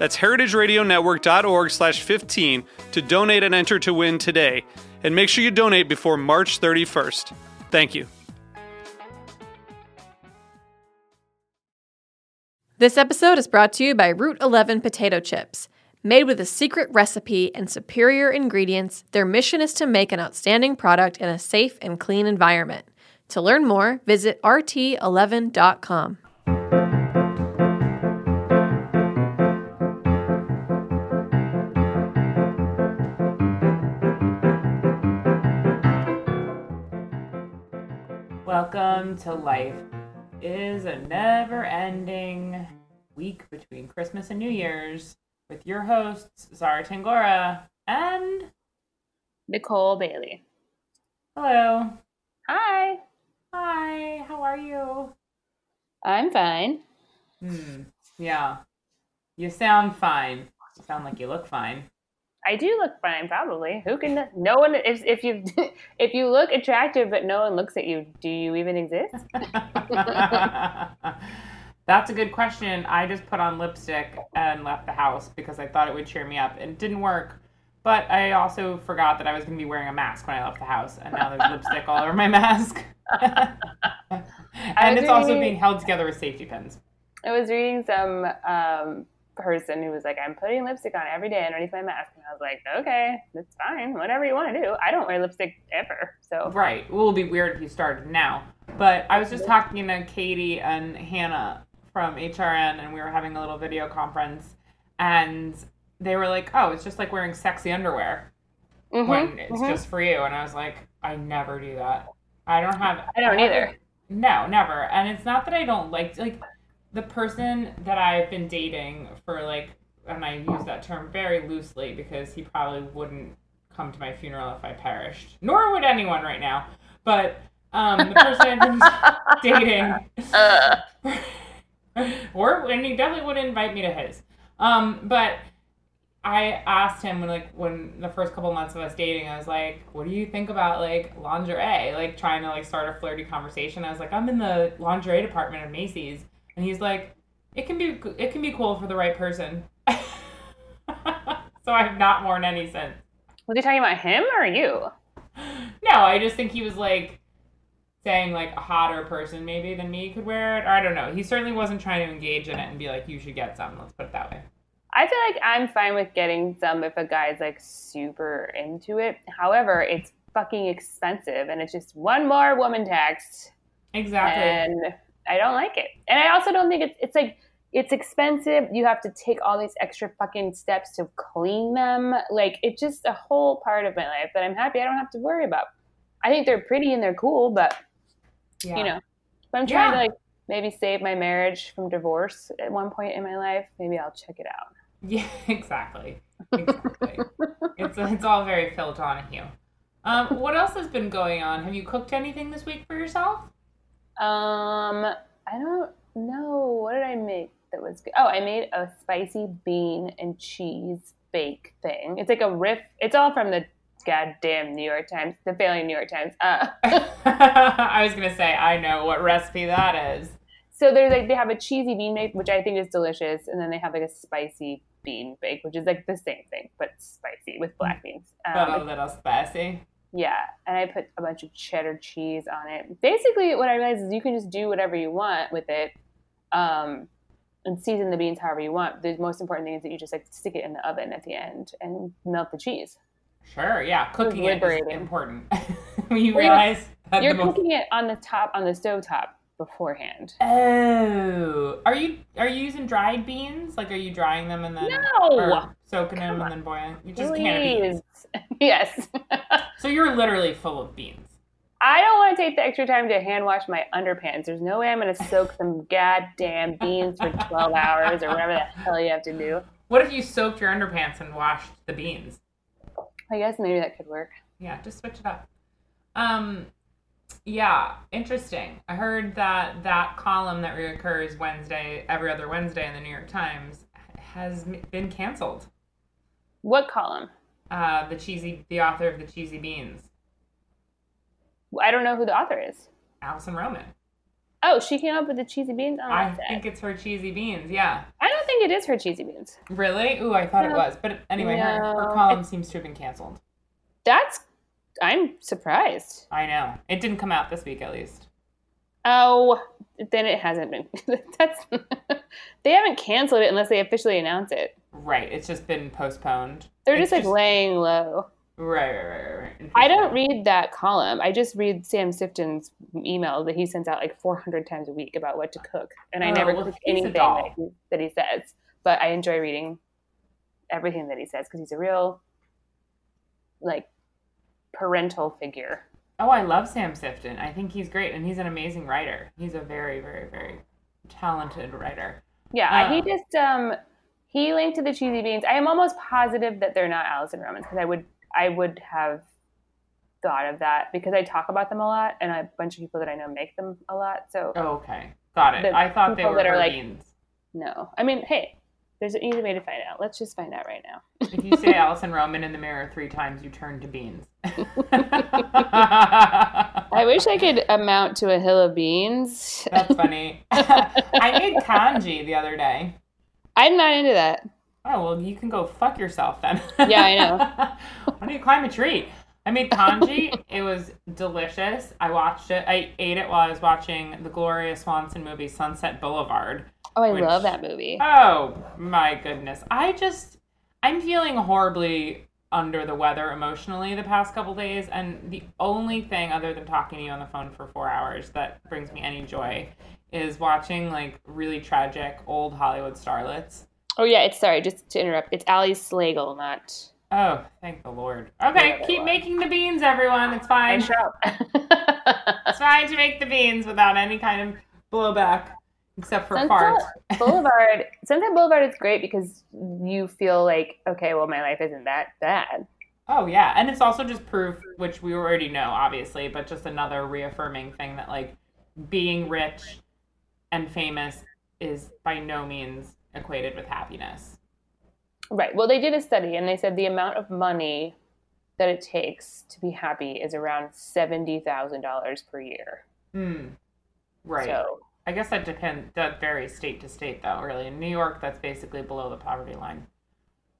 That's heritageradionetwork.org slash 15 to donate and enter to win today. And make sure you donate before March 31st. Thank you. This episode is brought to you by Route 11 potato chips. Made with a secret recipe and superior ingredients, their mission is to make an outstanding product in a safe and clean environment. To learn more, visit rt11.com. Welcome to life is a never ending week between Christmas and New Year's with your hosts, Zara Tangora and Nicole Bailey. Hello. Hi. Hi, how are you? I'm fine. Hmm. Yeah. You sound fine. You sound like you look fine. I do look fine, probably. Who can? No one. If if you if you look attractive but no one looks at you, do you even exist? That's a good question. I just put on lipstick and left the house because I thought it would cheer me up. And it didn't work. But I also forgot that I was going to be wearing a mask when I left the house, and now there's lipstick all over my mask. and it's also being held together with safety pins. I was reading some um, person who was like, I'm putting lipstick on every day underneath my mask. And I was like, okay, that's fine. Whatever you want to do. I don't wear lipstick ever. So Right. Well, it will be weird if you started now. But I was just talking to Katie and Hannah from HRN, and we were having a little video conference. And they were like, oh, it's just like wearing sexy underwear Mhm, when it's mhm. just for you. And I was like, I never do that. I don't have. I don't either. No, never. And it's not that I don't like like the person that I've been dating for like, and I use that term very loosely because he probably wouldn't come to my funeral if I perished, nor would anyone right now. But um, the person I've been dating, Uh, or and he definitely wouldn't invite me to his. Um, but I asked him when like when the first couple months of us dating, I was like, "What do you think about like lingerie?" Like trying to like start a flirty conversation. I was like, "I'm in the lingerie department of Macy's," and he's like, "It can be it can be cool for the right person." so I've not worn any since. was he talking about him or you? No, I just think he was like saying like a hotter person maybe than me could wear it. Or I don't know. He certainly wasn't trying to engage in it and be like, "You should get some." Let's put it that way. I feel like I'm fine with getting some if a guy's like super into it. However, it's fucking expensive and it's just one more woman tax Exactly. and I don't like it. And I also don't think it's it's like it's expensive. You have to take all these extra fucking steps to clean them. Like it's just a whole part of my life that I'm happy I don't have to worry about. I think they're pretty and they're cool, but yeah. you know, I'm trying Yeah. to like maybe save my marriage from divorce at one point in my life, maybe I'll check it out. Yeah, exactly. Exactly. it's it's all very Phil Donahue. Um, what else has been going on? Have you cooked anything this week for yourself? Um, I don't know. What did I make that was good? Oh, I made a spicy bean and cheese bake thing. It's like a riff. It's all from the goddamn New York Times, the failing New York Times. Uh, I was gonna say I know what recipe that is. so there's like they have a cheesy bean bake, which I think is delicious, and then they have like a spicy bean bake, which is like the same thing but spicy with black beans. But a Um, little spicy. Yeah, and I put a bunch of cheddar cheese on it. Basically, what I realized is you can just do whatever you want with it, um, and season the beans however you want. The most important thing is that you just like stick it in the oven at the end and melt the cheese. Sure, yeah. Cooking it is important. when you realize that You're most- cooking it on the top on the stove top beforehand. Oh, are you are you using dried beans? Like, are you drying them and then No, or soaking them and then boiling? You just can't beans. Yes. So you're literally full of beans. I don't want to take the extra time to hand wash my underpants. There's no way I'm going to soak some goddamn beans for 12 hours or whatever the hell you have to do. What if you soaked your underpants and washed the beans? I guess maybe that could work. Yeah, just switch it up. Um, yeah, interesting. I heard that that column that reoccurs Wednesday, every other Wednesday in the New York Times, has been canceled. What column? Uh, the cheesy, the author of the cheesy beans, I don't know who the author is. Alison Roman. Oh, she came up with the cheesy beans. Oh, I think it's her cheesy beans. Yeah. I don't think it is her cheesy beans. Really? Ooh, I thought it was. But anyway, her, her No. column seems to have been canceled. That's. I'm surprised. I know. It didn't come out this week, at least. Oh, then it hasn't been. That's. they haven't canceled it unless they officially announce it. Right. It's just been postponed. They're It's just like laying low. Right, right, right, right. I don't read that column. I just read Sam Sifton's email that he sends out like 400 times a week about what to cook, and I Oh, never well, cook anything that he, that he says. But I enjoy reading everything that he says because he's a real, like, parental figure. Oh, I love Sam Sifton. I think he's great, and he's an amazing writer. He's a very, very, very talented writer. Yeah, Oh. he just um he linked to the cheesy beans. I am almost positive that they're not Alison Romans because I would I would have thought of that because I talk about them a lot, and a bunch of people that I know make them a lot. So Oh, okay, got it. I thought they were that are like- beans. no, I mean, hey, there's an easy way to find out. Let's just find out right now. If you say Alison Roman in the mirror three times, you turn to beans. I wish I could amount to a hill of beans. That's funny. I made congee the other day. I'm not into that. Oh well, you can go fuck yourself then. Yeah, I know. Why don't you climb a tree? I made congee. it was delicious. I watched it. I ate it while I was watching the Gloria Swanson movie Sunset Boulevard. Oh, I Which- love that movie. Oh my goodness. I just I'm feeling horribly under the weather emotionally the past couple days and the only thing other than talking to you on the phone for 4 hours that brings me any joy is watching like really tragic old Hollywood starlets. Oh yeah, it's sorry, just to interrupt. It's Ali Slagle, not. Oh, thank the Lord. Okay, Yeah, keep making the beans everyone. It's fine. It's fine to make the beans without any kind of blowback except for farts. Sunset Boulevard. Sunset Boulevard is great because you feel like, okay, well, my life isn't that bad. Oh yeah, and it's also just proof, which we already know, obviously, but just another reaffirming thing that like being rich and famous is by no means equated with happiness. Right. Well, they did a study and they said the amount of money that it takes to be happy is around seventy thousand dollars per year. Hmm. Right. So I guess that depends. That varies state to state, though. Really, in New York, that's basically below the poverty line.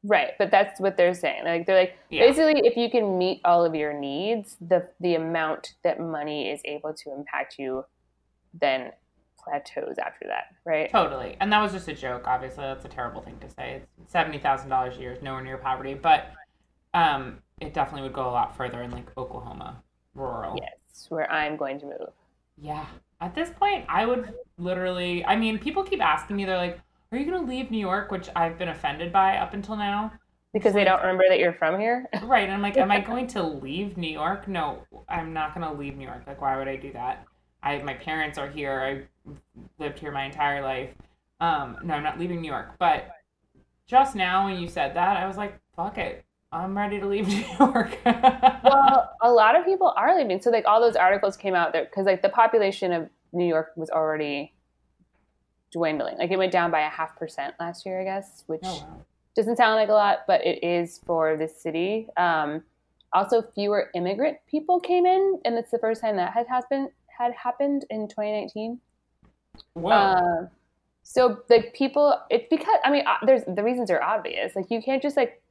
right, but that's what they're saying. Like they're like Yeah. basically, if you can meet all of your needs, the the amount that money is able to impact you, then plateaus after that. Right. Totally. And that was just a joke. Obviously, that's a terrible thing to say. It's seventy thousand dollars a year is nowhere near poverty, but um, it definitely would go a lot further in like Oklahoma, rural. Yes, where I'm going to move. Yeah. At this point, I would literally. I mean, people keep asking me. They're like, "Are you going to leave New York?" Which I've been offended by up until now. Because they don't remember that you're from here. Right. And I'm like, "Am I going to leave New York?" No, I'm not going to leave New York. Like, why would I do that? I my parents are here. I lived here my entire life. Um, no, I'm not leaving New York. But just now, when you said that, I was like, "Fuck it." I'm ready to leave New York. well, a lot of people are leaving. So like all those articles came out there because like the population of New York was already dwindling. Like it went down by a half percent last year, I guess, which oh, wow. doesn't sound like a lot, but it is for this city. Um, also, fewer immigrant people came in, and it's the first time that had happened had happened in 2019. Whoa. Uh, so like people, it's because I mean, uh, there's the reasons are obvious. Like you can't just like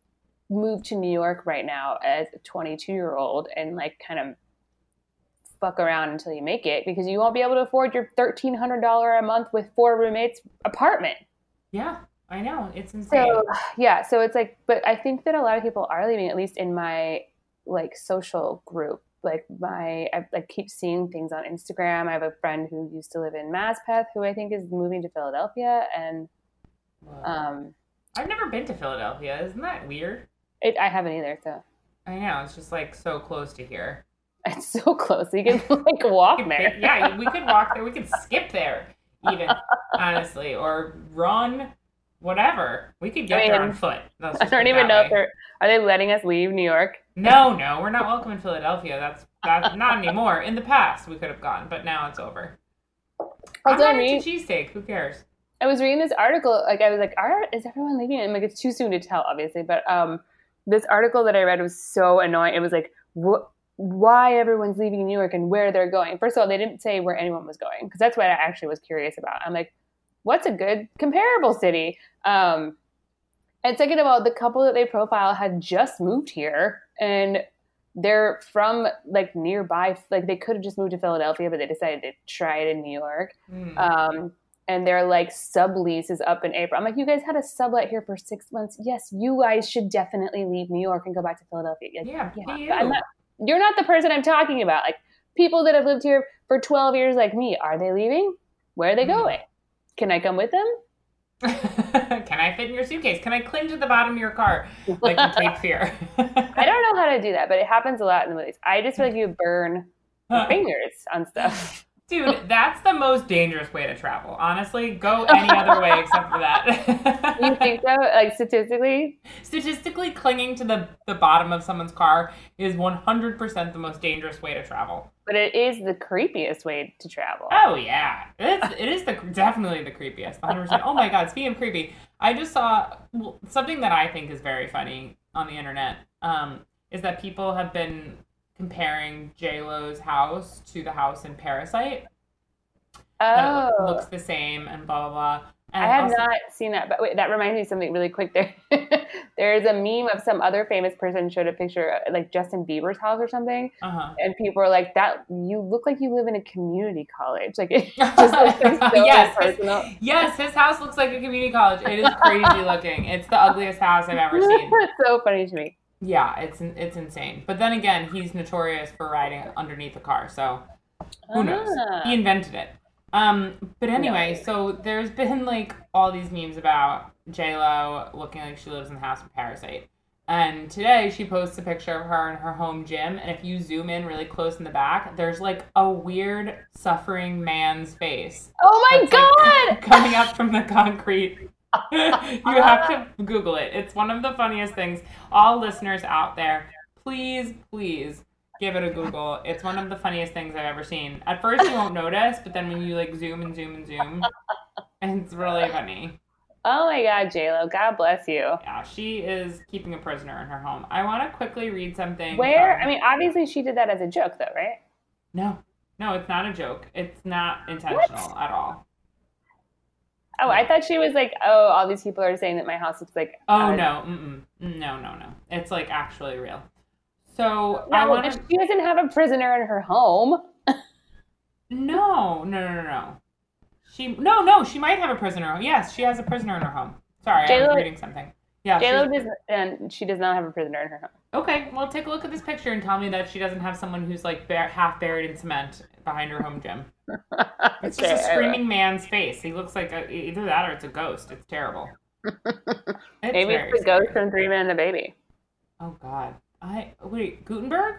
move to New York right now as a 22 year old and like kind of fuck around until you make it because you won't be able to afford your $1,300 a month with four roommates apartment. yeah, I know. It's insane. So yeah, so it's like, but I think that a lot of people are leaving, at least in my like social group. like my I like keep seeing things on Instagram. I have a friend who used to live in Maspeth who I think is moving to Philadelphia, and um, I've never been to Philadelphia. Isn't that weird? It, I haven't either. So I know it's just like so close to here. it's so close. You can like walk there. yeah, we could walk there. We could skip there, even honestly, or run, whatever. We could get I there on foot. I don't even know way. if they're are they letting us leave New York. No, no, we're not welcome in Philadelphia. That's that's not anymore. In the past, we could have gone, but now it's over. I'm not I mean, into cheesesteak. Who cares? I was reading this article. Like I was like, "Are is everyone leaving?" And like, it's too soon to tell, obviously. But um, this article that I read was so annoying. It was like, what? Why everyone's leaving New York and where they're going? First of all, they didn't say where anyone was going because that's what I actually was curious about. I'm like, what's a good comparable city? Um, and second of all, the couple that they profile had just moved here and they're from like nearby. Like they could have just moved to Philadelphia, but they decided to try it in New York Hmm. um, and their like sublease is up in April. I'm like, you guys had a sublet here for six months. Yes, you guys should definitely leave New York and go back to Philadelphia. Like, yeah, yeah, be but I'm you. not, you're not the person I'm talking about. Like people that have lived here for 12 years, like me, are they leaving? Where are they Mm. going? Can I come with them? Can I fit in your suitcase? Can I cling to the bottom of your car like in Cape Fear? I don't know how to do that, but it happens a lot in the movies. I just feel like you burn fingers on stuff. Dude, that's the most dangerous way to travel. Honestly, go any other way except for that. You think so? Like statistically? Statistically, clinging to the, the bottom of someone's car is 100% the most dangerous way to travel. But it is the creepiest way to travel. Oh yeah, it's it is the definitely the creepiest. 100. percent Oh my god, speaking of creepy, I just saw something that I think is very funny on the internet. Um, is that people have been comparing J Lo's house to the house in Parasite. Oh. it looks the same and blah blah blah. And I have also- not seen that, but wait, that reminds me of something really quick. There, there's a meme of some other famous person showed a picture of, like Justin Bieber's house or something, Uh-huh. and people are like, "That you look like you live in a community college." Like it just looks like so yes, personal. his, yes, his house looks like a community college. It is crazy looking. It's the ugliest house I've ever seen. So funny to me. Yeah, it's it's insane. But then again, he's notorious for riding underneath a car, so who knows? Ah. He invented it. Um, but anyway, so there's been like all these memes about J Lo looking like she lives in the house of Parasite. And today she posts a picture of her in her home gym, and if you zoom in really close in the back, there's like a weird suffering man's face Oh my That's like- god! coming up from the concrete. you have to Google it. It's one of the funniest things. All listeners out there, please, please give it a Google. It's one of the funniest things I've ever seen. At first, you won't notice, but then when you like zoom and zoom and zoom, it's really funny. Oh my god, J Lo, God bless you. Yeah, she is keeping a prisoner in her home. I want to quickly read something. Where? from- I mean, obviously she did that as a joke, though, right? no, no, it's not a joke. It's not intentional at all. Oh, I thought she was like, oh, all these people are saying that my house looks like. Oh no, mm-mm. no, no, no. It's like actually real. So I want to. she doesn't have a prisoner in her home. No, no, no, no, no. She no, no. She might have a prisoner. Yes, she has a prisoner in her home. Sorry, I J-Lo- was reading something. Yeah. J Lo does, and she does not have a prisoner in her home. Okay, well, take a look at this picture and tell me that she doesn't have someone who's like half buried in cement behind her home gym. It's just a screaming man's face. He looks like a, either that or it's a ghost. It's terrible. It's Maybe it's the ghost from Three Men and a Baby. Oh God. I wait. Guttenberg.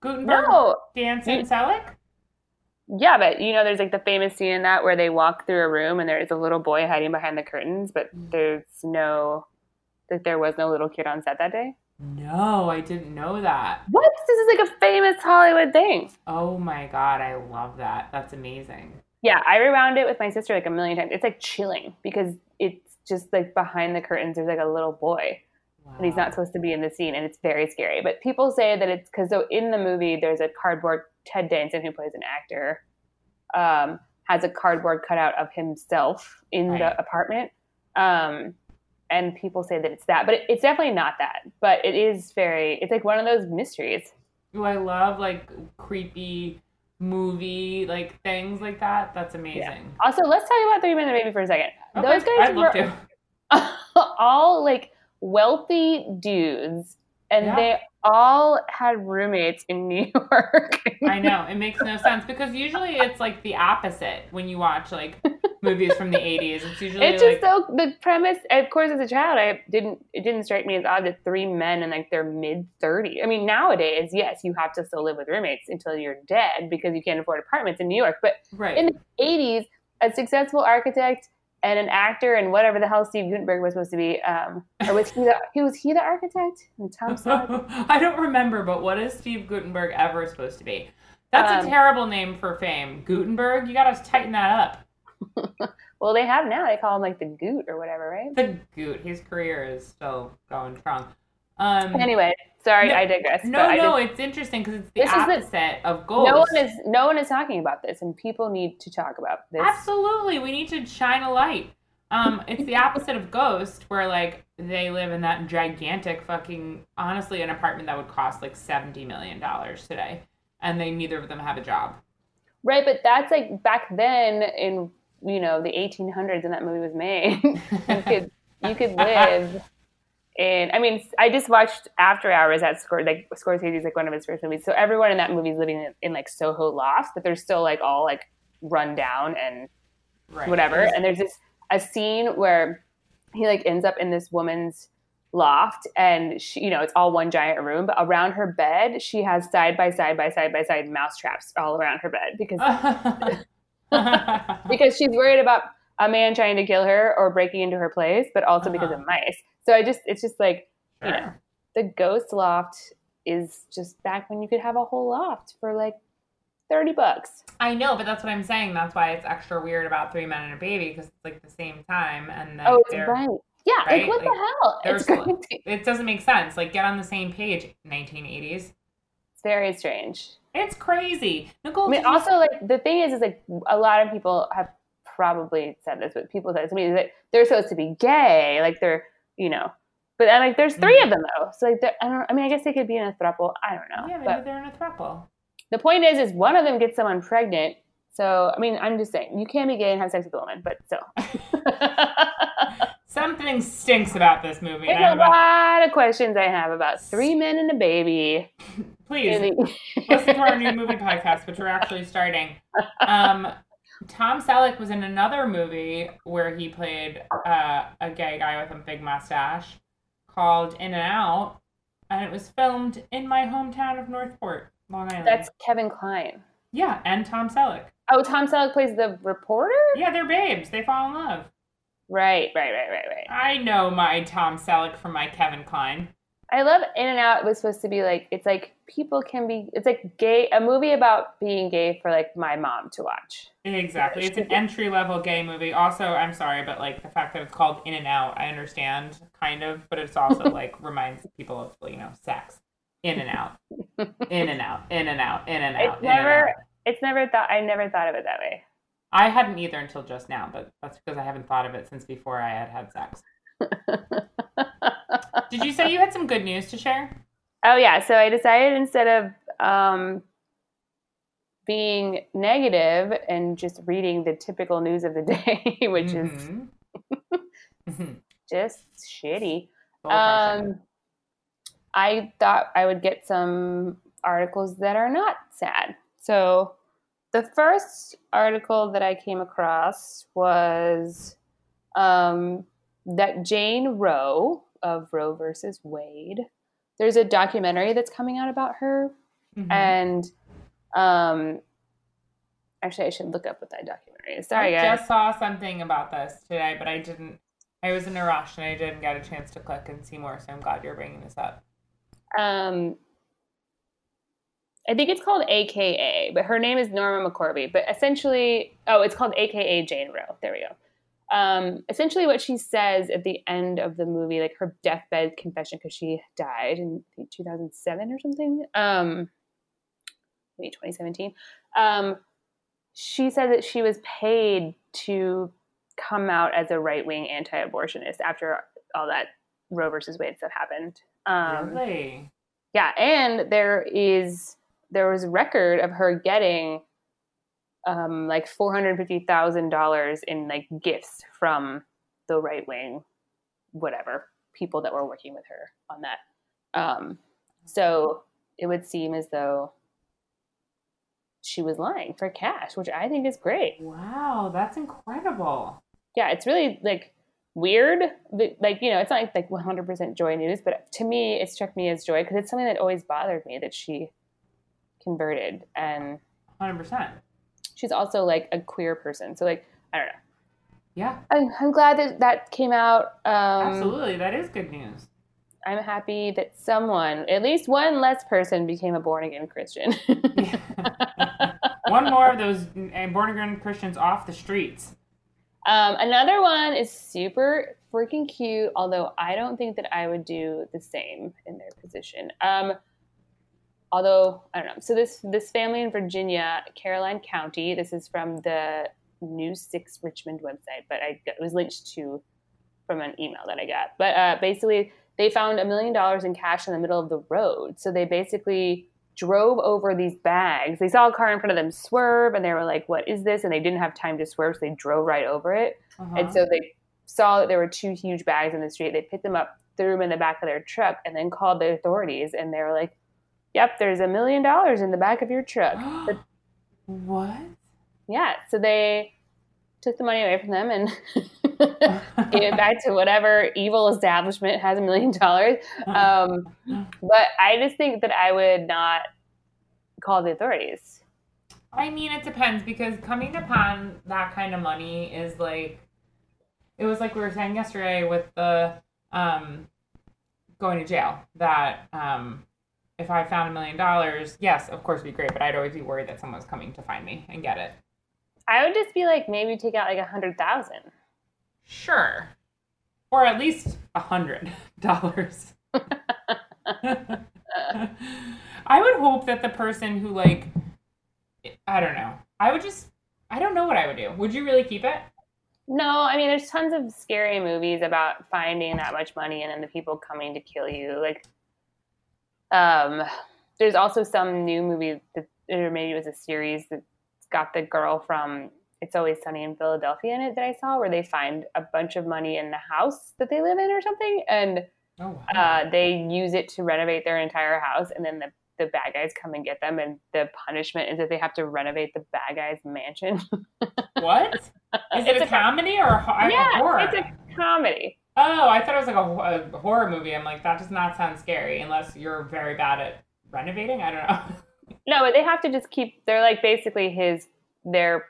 Guttenberg. No, Danson You- Selleck. yeah, but you know, there's like the famous scene in that where they walk through a room and there is a little boy hiding behind the curtains, but mm. there's no, that there was no little kid on set that day. No, I didn't know that. What? This is like a famous Hollywood thing. Oh my god, I love that. That's amazing. Yeah, I rewound it with my sister like a million times. It's like chilling because it's just like behind the curtains. There's like a little boy. Wow. and he's not supposed to be in the scene and it's very scary but people say that it's because so in the movie there's a cardboard ted danson who plays an actor um, has a cardboard cutout of himself in Right. the apartment um, and people say that it's that but it, it's definitely not that but it is very it's like one of those mysteries Ooh, I love like creepy movie like things like that. That's amazing. also let's talk about three men and a baby for a second Okay, those guys I'd love were all like wealthy dudes and Yeah. they all had roommates in New York. I know it makes no sense because usually it's like the opposite when you watch like movies from the 80s. It's usually It's like just so the premise. Of course, as a child, I didn't. It didn't strike me as odd that three men in like their mid 30s. I mean, nowadays, yes, you have to still live with roommates until you're dead because you can't afford apartments in New York. But right. in the 80s, a successful architect and an actor and whatever the hell Steve Guttenberg was supposed to be, um, or was he the was he the architect? And Tom Selleck. I don't remember, but what is Steve Guttenberg ever supposed to be? That's Um, a terrible name for fame. Guttenberg, you gotta tighten that up. well, they have now. They call him like the Goot or whatever, right? The Goot, his career is still going strong. Um, Anyway, sorry, No- I digress. no, I no, just- it's interesting because it's the This is the- opposite of Ghost. no one is no one is talking about this, and people need to talk about this. Absolutely, we need to shine a light. Um, it's the opposite of Ghost, where like they live in that gigantic fucking, honestly, an apartment that would cost like seventy million dollars today, and they neither of them have a job. Right, but that's like back then in you know the 1800s when that movie was made. you could you could live in. I mean, I just watched After Hours at Scor like Scorsese's like one of his first movies. So everyone in that movie is living in, in like Soho lofts, but they're still like all like run down and Right. whatever. And there's this a scene where he like ends up in this woman's loft and she, you know it's all one giant room but around her bed she has side by side by side by side mouse traps all around her bed because because she's worried about a man trying to kill her or breaking into her place, but also because Uh-huh. of mice. So I just, it's just like you know, the ghost loft is just back when you could have a whole loft for like thirty bucks. I know, but that's what I'm saying. That's why it's extra weird about Three Men and a Baby because it's like the same time, and then Oh, it's right. Yeah, right? like what Like, the hell? It's crazy. it doesn't make sense. Like, get on the same page, 1980s. Very strange. It's crazy. Nicole, I mean, did you- also like the thing is, is like a lot of people have probably said this, but people said to me that they're supposed to be gay, like they're, you know, but and, like there's 3 Mhm. of them though, so like I don't. I mean, I guess they could be in a throuple. I don't know. yeah, maybe but they're in a throuple. the point is, is one of them gets someone pregnant. So I mean, I'm just saying you can be gay and have sex with a woman, but so Something stinks about this movie. there's a lot of questions I have about three men and a baby. please the- listen to our new movie podcast, which we're actually starting. Um, Tom Selleck was in another movie where he played uh, a gay guy with a big mustache called In and Out, and it was filmed in my hometown of Northport, Long Island. That's Kevin Kline. yeah, and Tom Selleck. Oh, Tom Selleck plays the reporter. Yeah, they're babes. They fall in love. Right, right, right, right, right. I know my Tom Selleck from my Kevin Kline. I love In and Out It was supposed to be like it's like people can be it's like gay a movie about being gay for like my mom to watch. Exactly. It's an entry level gay movie. Also, I'm sorry, but like the fact that it's called In and Out, I understand kind of, but it's also like reminds people of you know sex. In and out, in and out, in and out, in and out. It's never out. it's never thought I never thought of it that way. I hadn't either until just now, but that's because I haven't thought of it since before I had had sex. Did you say you had some good news to share? Oh yeah, so I decided instead of um, being negative and just reading the typical news of the day, which is Mhm. Mhm. just shitty. Um, I thought I would get some articles that are not sad. So the first article that I came across was um, that Jane Roe of Roe versus Wade. There's a documentary that's coming out about her, Mhm. and um, actually, I should look up what that documentary is. Sorry, I guys. just saw something about this today, but I didn't. I was in a rush and I didn't get a chance to click and see more. So I'm glad you're bringing this up. um I think it's called AKA, but her name is Norma McCorvey. But essentially, oh, it's called AKA Jane Roe. There we go. Um, essentially, what she says at the end of the movie, like her deathbed confession, because she died in 2007 or something, um, maybe 2017. Um, she said that she was paid to come out as a right wing anti abortionist after all that Roe versus Wade stuff happened. Um, really? yeah, and there is there was a record of her getting um, like four hundred fifty thousand dollars in like gifts from the right wing, whatever people that were working with her on that. Um, so it would seem as though she was lying for cash, which I think is great. Wow, that's incredible. Yeah, it's really like weird. Like you know, it's not like, like 100% joy news, but to me, it struck me as joy because it's something that always bothered me that she converted, and 100%. she's also like a queer person. So like I don't know. Yeah, I'm, I'm glad that that came out. Um, absolutely. That is good news. I'm happy that someone, at least one less person, became a born again Christian. One more of those born again Christians off the streets. Um, another one is super freaking cute, although I don't think that I would do the same in their position. Um, although I don't know. So this this family in Virginia, Caroline County. This is from the News Six Richmond website, but I it was linked to from an email that I got. But uh, basically, they found a million dollars in cash in the middle of the road. So they basically drove over these bags. They saw a car in front of them swerve, and they were like, "What is this?" And they didn't have time to swerve, so they drove right over it. Uh-huh. And so they saw that there were two huge bags in the street. They picked them up, threw them in the back of their truck, and then called the authorities. And they were like, "Yep, there's a million dollars in the back of your truck." But what? yeah, so they took the money away from them and gave it back to whatever evil establishment has a million dollars. Um, but I just think that I would not call the authorities. I mean, it depends because coming upon that kind of money is like, it was like we were saying yesterday with the um, going to jail. That um, if I found a million dollars, yes, of course, it'd be great, but I'd always be worried that someone's coming to find me and get it. I would just be like, maybe take out like a hundred thousand. Sure, or at least a hundred dollars. I would hope that the person who like I don't know. I would just I don't know what I would do. Would you really keep it? No, I mean, there's tons of scary movies about finding that much money and then the people coming to kill you. Like, um, there's also some new movie that, or maybe it was a series that's got the girl from It's Always Sunny in Philadelphia in it that I saw, where they find a bunch of money in the house that they live in or something, and Oh, uh, they use it to renovate their entire house, and then the the bad guys come and get them, and the punishment is that they have to renovate the bad guy's mansion. what? Is it It's a a- comedy or a, ho- a yeah, horror? it's a comedy. Oh, I thought it was like a, a horror movie. I'm like, that does not sound scary unless you're very bad at renovating. I don't know. No, but they have to just keep. They're like basically his. They're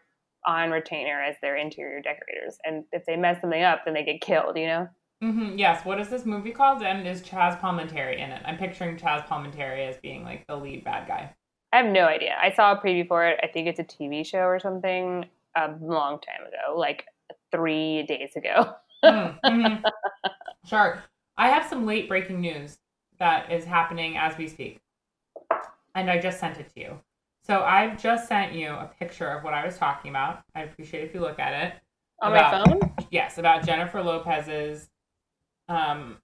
on retainer as their interior decorators, and if they mess something up, then they get killed. You know. hmm Yes. What is this movie called? And is Chaz Palminteri in it? I'm picturing Chaz Palminteri as being like the lead bad guy. I have no idea. I saw a preview for it. I think it's a TV show or something a long time ago, like three days ago. Mm, mhm. Sure. I have some late breaking news that is happening as we speak. And I just sent it to you. So I've just sent you a picture of what I was talking about. I appreciate if you look at it. On About- my phone. Yes, about Jennifer Lopez's um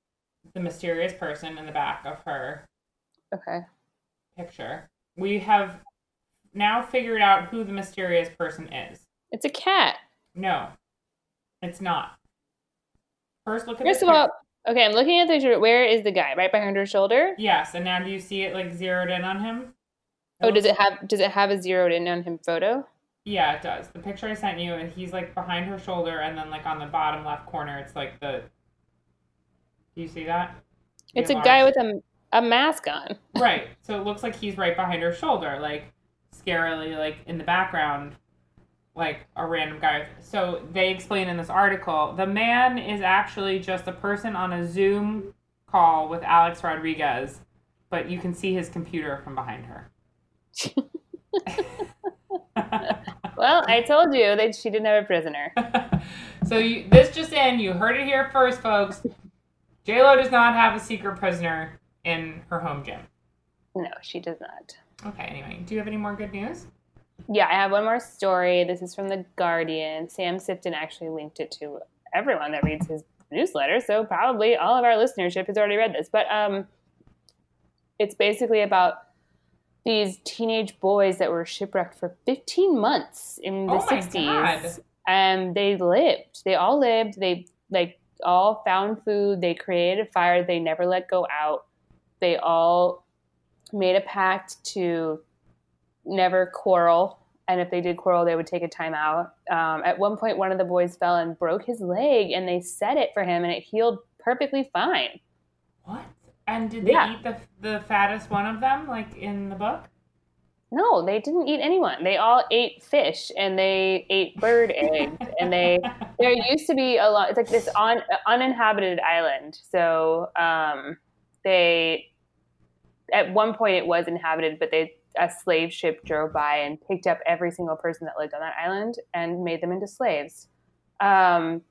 the mysterious person in the back of her Okay. picture. We have now figured out who the mysterious person is. It's a cat. No, it's not. First, look at First the of all, okay, I'm looking at the picture. Where is the guy? Right behind her shoulder. Yes, and now do you see it like zeroed in on him? Oh, does it have does it have a zeroed in on him photo? Yeah, it does. The picture I sent you, and he's like behind her shoulder, and then like on the bottom left corner, it's like the. Do you see that? It's a guy with a a mask on. right. So it looks like he's right behind her shoulder, like scarily, like in the background, like a random guy. So they explain in this article the man is actually just a person on a Zoom call with Alex Rodriguez, but you can see his computer from behind her. Well, I told you that she didn't have a prisoner. so you, this just in, you heard it here first, folks. J Lo does not have a secret prisoner in her home gym. No, she does not. Okay. Anyway, do you have any more good news? Yeah, I have one more story. This is from The Guardian. Sam Sifton actually linked it to everyone that reads his newsletter, so probably all of our listenership has already read this. But um, it's basically about these teenage boys that were shipwrecked for 15 months in the Oh my 60s. God. And they lived. They all lived. They like all found food. They created a fire. They never let go out. they all made a pact to never quarrel. And if they did quarrel, they would take a time out. Um, at one point, one of the boys fell and broke his leg, and they set it for him, and it healed perfectly fine. What? And did they Yeah. eat the the fattest one of them, like in the book? No, they didn't eat anyone. They all ate fish, and they ate bird eggs, and they there used to be a lot. It's like this on uninhabited island. So um, they at one point it was inhabited, but they a slave ship drove by and picked up every single person that lived on that island and made them into slaves. Um,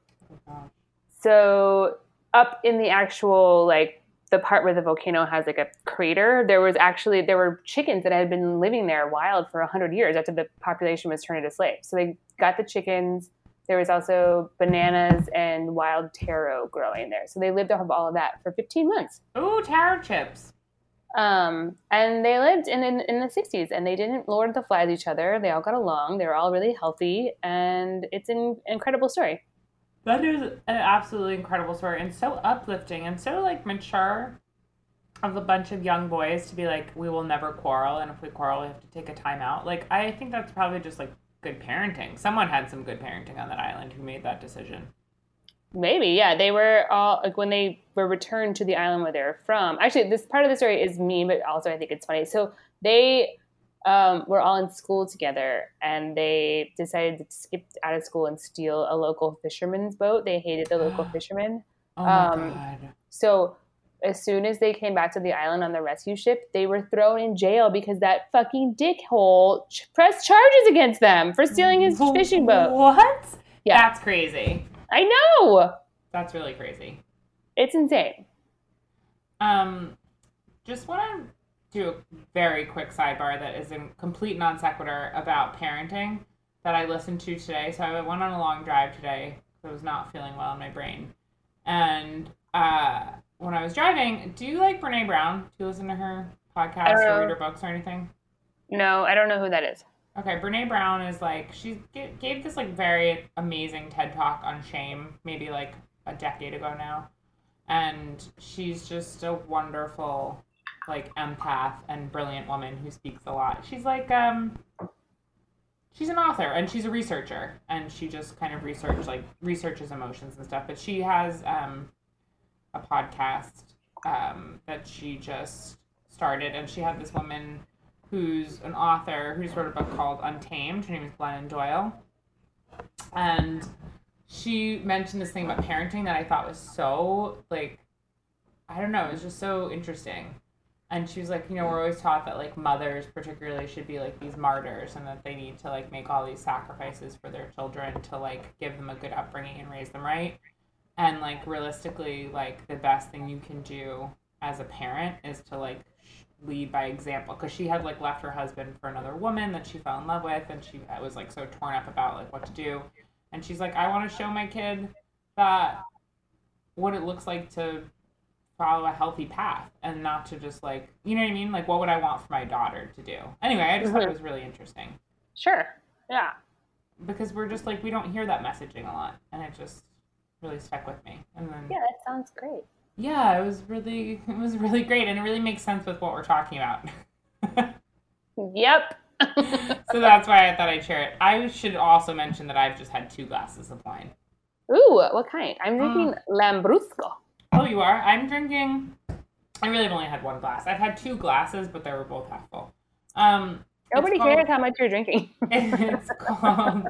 so up in the actual like the part where the volcano has like a crater, there was actually there were chickens that had been living there wild for hundred years after the population was turned into slaves. So they got the chickens. There was also bananas and wild taro growing there. So they lived off of all of that for 15 months. Ooh, taro chips. Um, and they lived in, in in the 60s, and they didn't lord the flies each other. They all got along. They were all really healthy, and it's an incredible story. That is an absolutely incredible story and so uplifting and so like mature of a bunch of young boys to be like, we will never quarrel, and if we quarrel, we have to take a time out. Like, I think that's probably just like good parenting. Someone had some good parenting on that island who made that decision. Maybe, yeah. They were all like when they were returned to the island where they were from. Actually, this part of the story is mean, but also I think it's funny. So they um, were all in school together, and they decided to skip out of school and steal a local fisherman's boat. They hated the local fishermen, Oh my Um, god. so as soon as they came back to the island on the rescue ship, they were thrown in jail because that fucking dickhole ch- pressed charges against them for stealing his fishing boat. What? Yeah. That's crazy. I know That's really crazy. it's insane. Um, just want to do a very quick sidebar that is a complete non sequitur about parenting that I listened to today. So I went on a long drive today because I was not feeling well in my brain, and uh, when I was driving, do you like Brene Brown? Do you listen to her podcast or Uh, read her books or anything? No, I don't know who that is. Okay, Brene Brown is like she gave this like very amazing TED talk on shame, maybe like a decade ago now, and she's just a wonderful like empath and brilliant woman who speaks a lot. She's like um she's an author and she's a researcher and she just kind of research like researches emotions and stuff. But she has um a podcast um that she just started and she had this woman who's an author who's wrote a book called Untamed. Her name is Glennon Doyle. And she mentioned this thing about parenting that I thought was so like I don't know, it was just so interesting. And she was like, you know, we're always taught that like mothers particularly should be like these martyrs and that they need to like make all these sacrifices for their children to like give them a good upbringing and raise them right. And like realistically, like the best thing you can do as a parent is to like lead by example because she had like left her husband for another woman that she fell in love with and she uh, was like so torn up about like what to do and she's like i want to show my kid that what it looks like to follow a healthy path and not to just like you know what i mean like what would i want for my daughter to do anyway i just thought it mm-hmm. was really interesting Sure. Yeah. because we're just like we don't hear that messaging a lot and it just really stuck with me and then Yeah, that sounds great. Yeah, it was really it was really great and it really makes sense with what we're talking about. Yep. so that's why I thought I'd share it. I should also mention that I've just had two glasses of wine. Ooh, what kind? I'm drinking Lambrusco. Oh, you are? I'm drinking I really have only had one glass. I've had two glasses, but they were both half full. Um Nobody called- cares how much you're drinking. it's called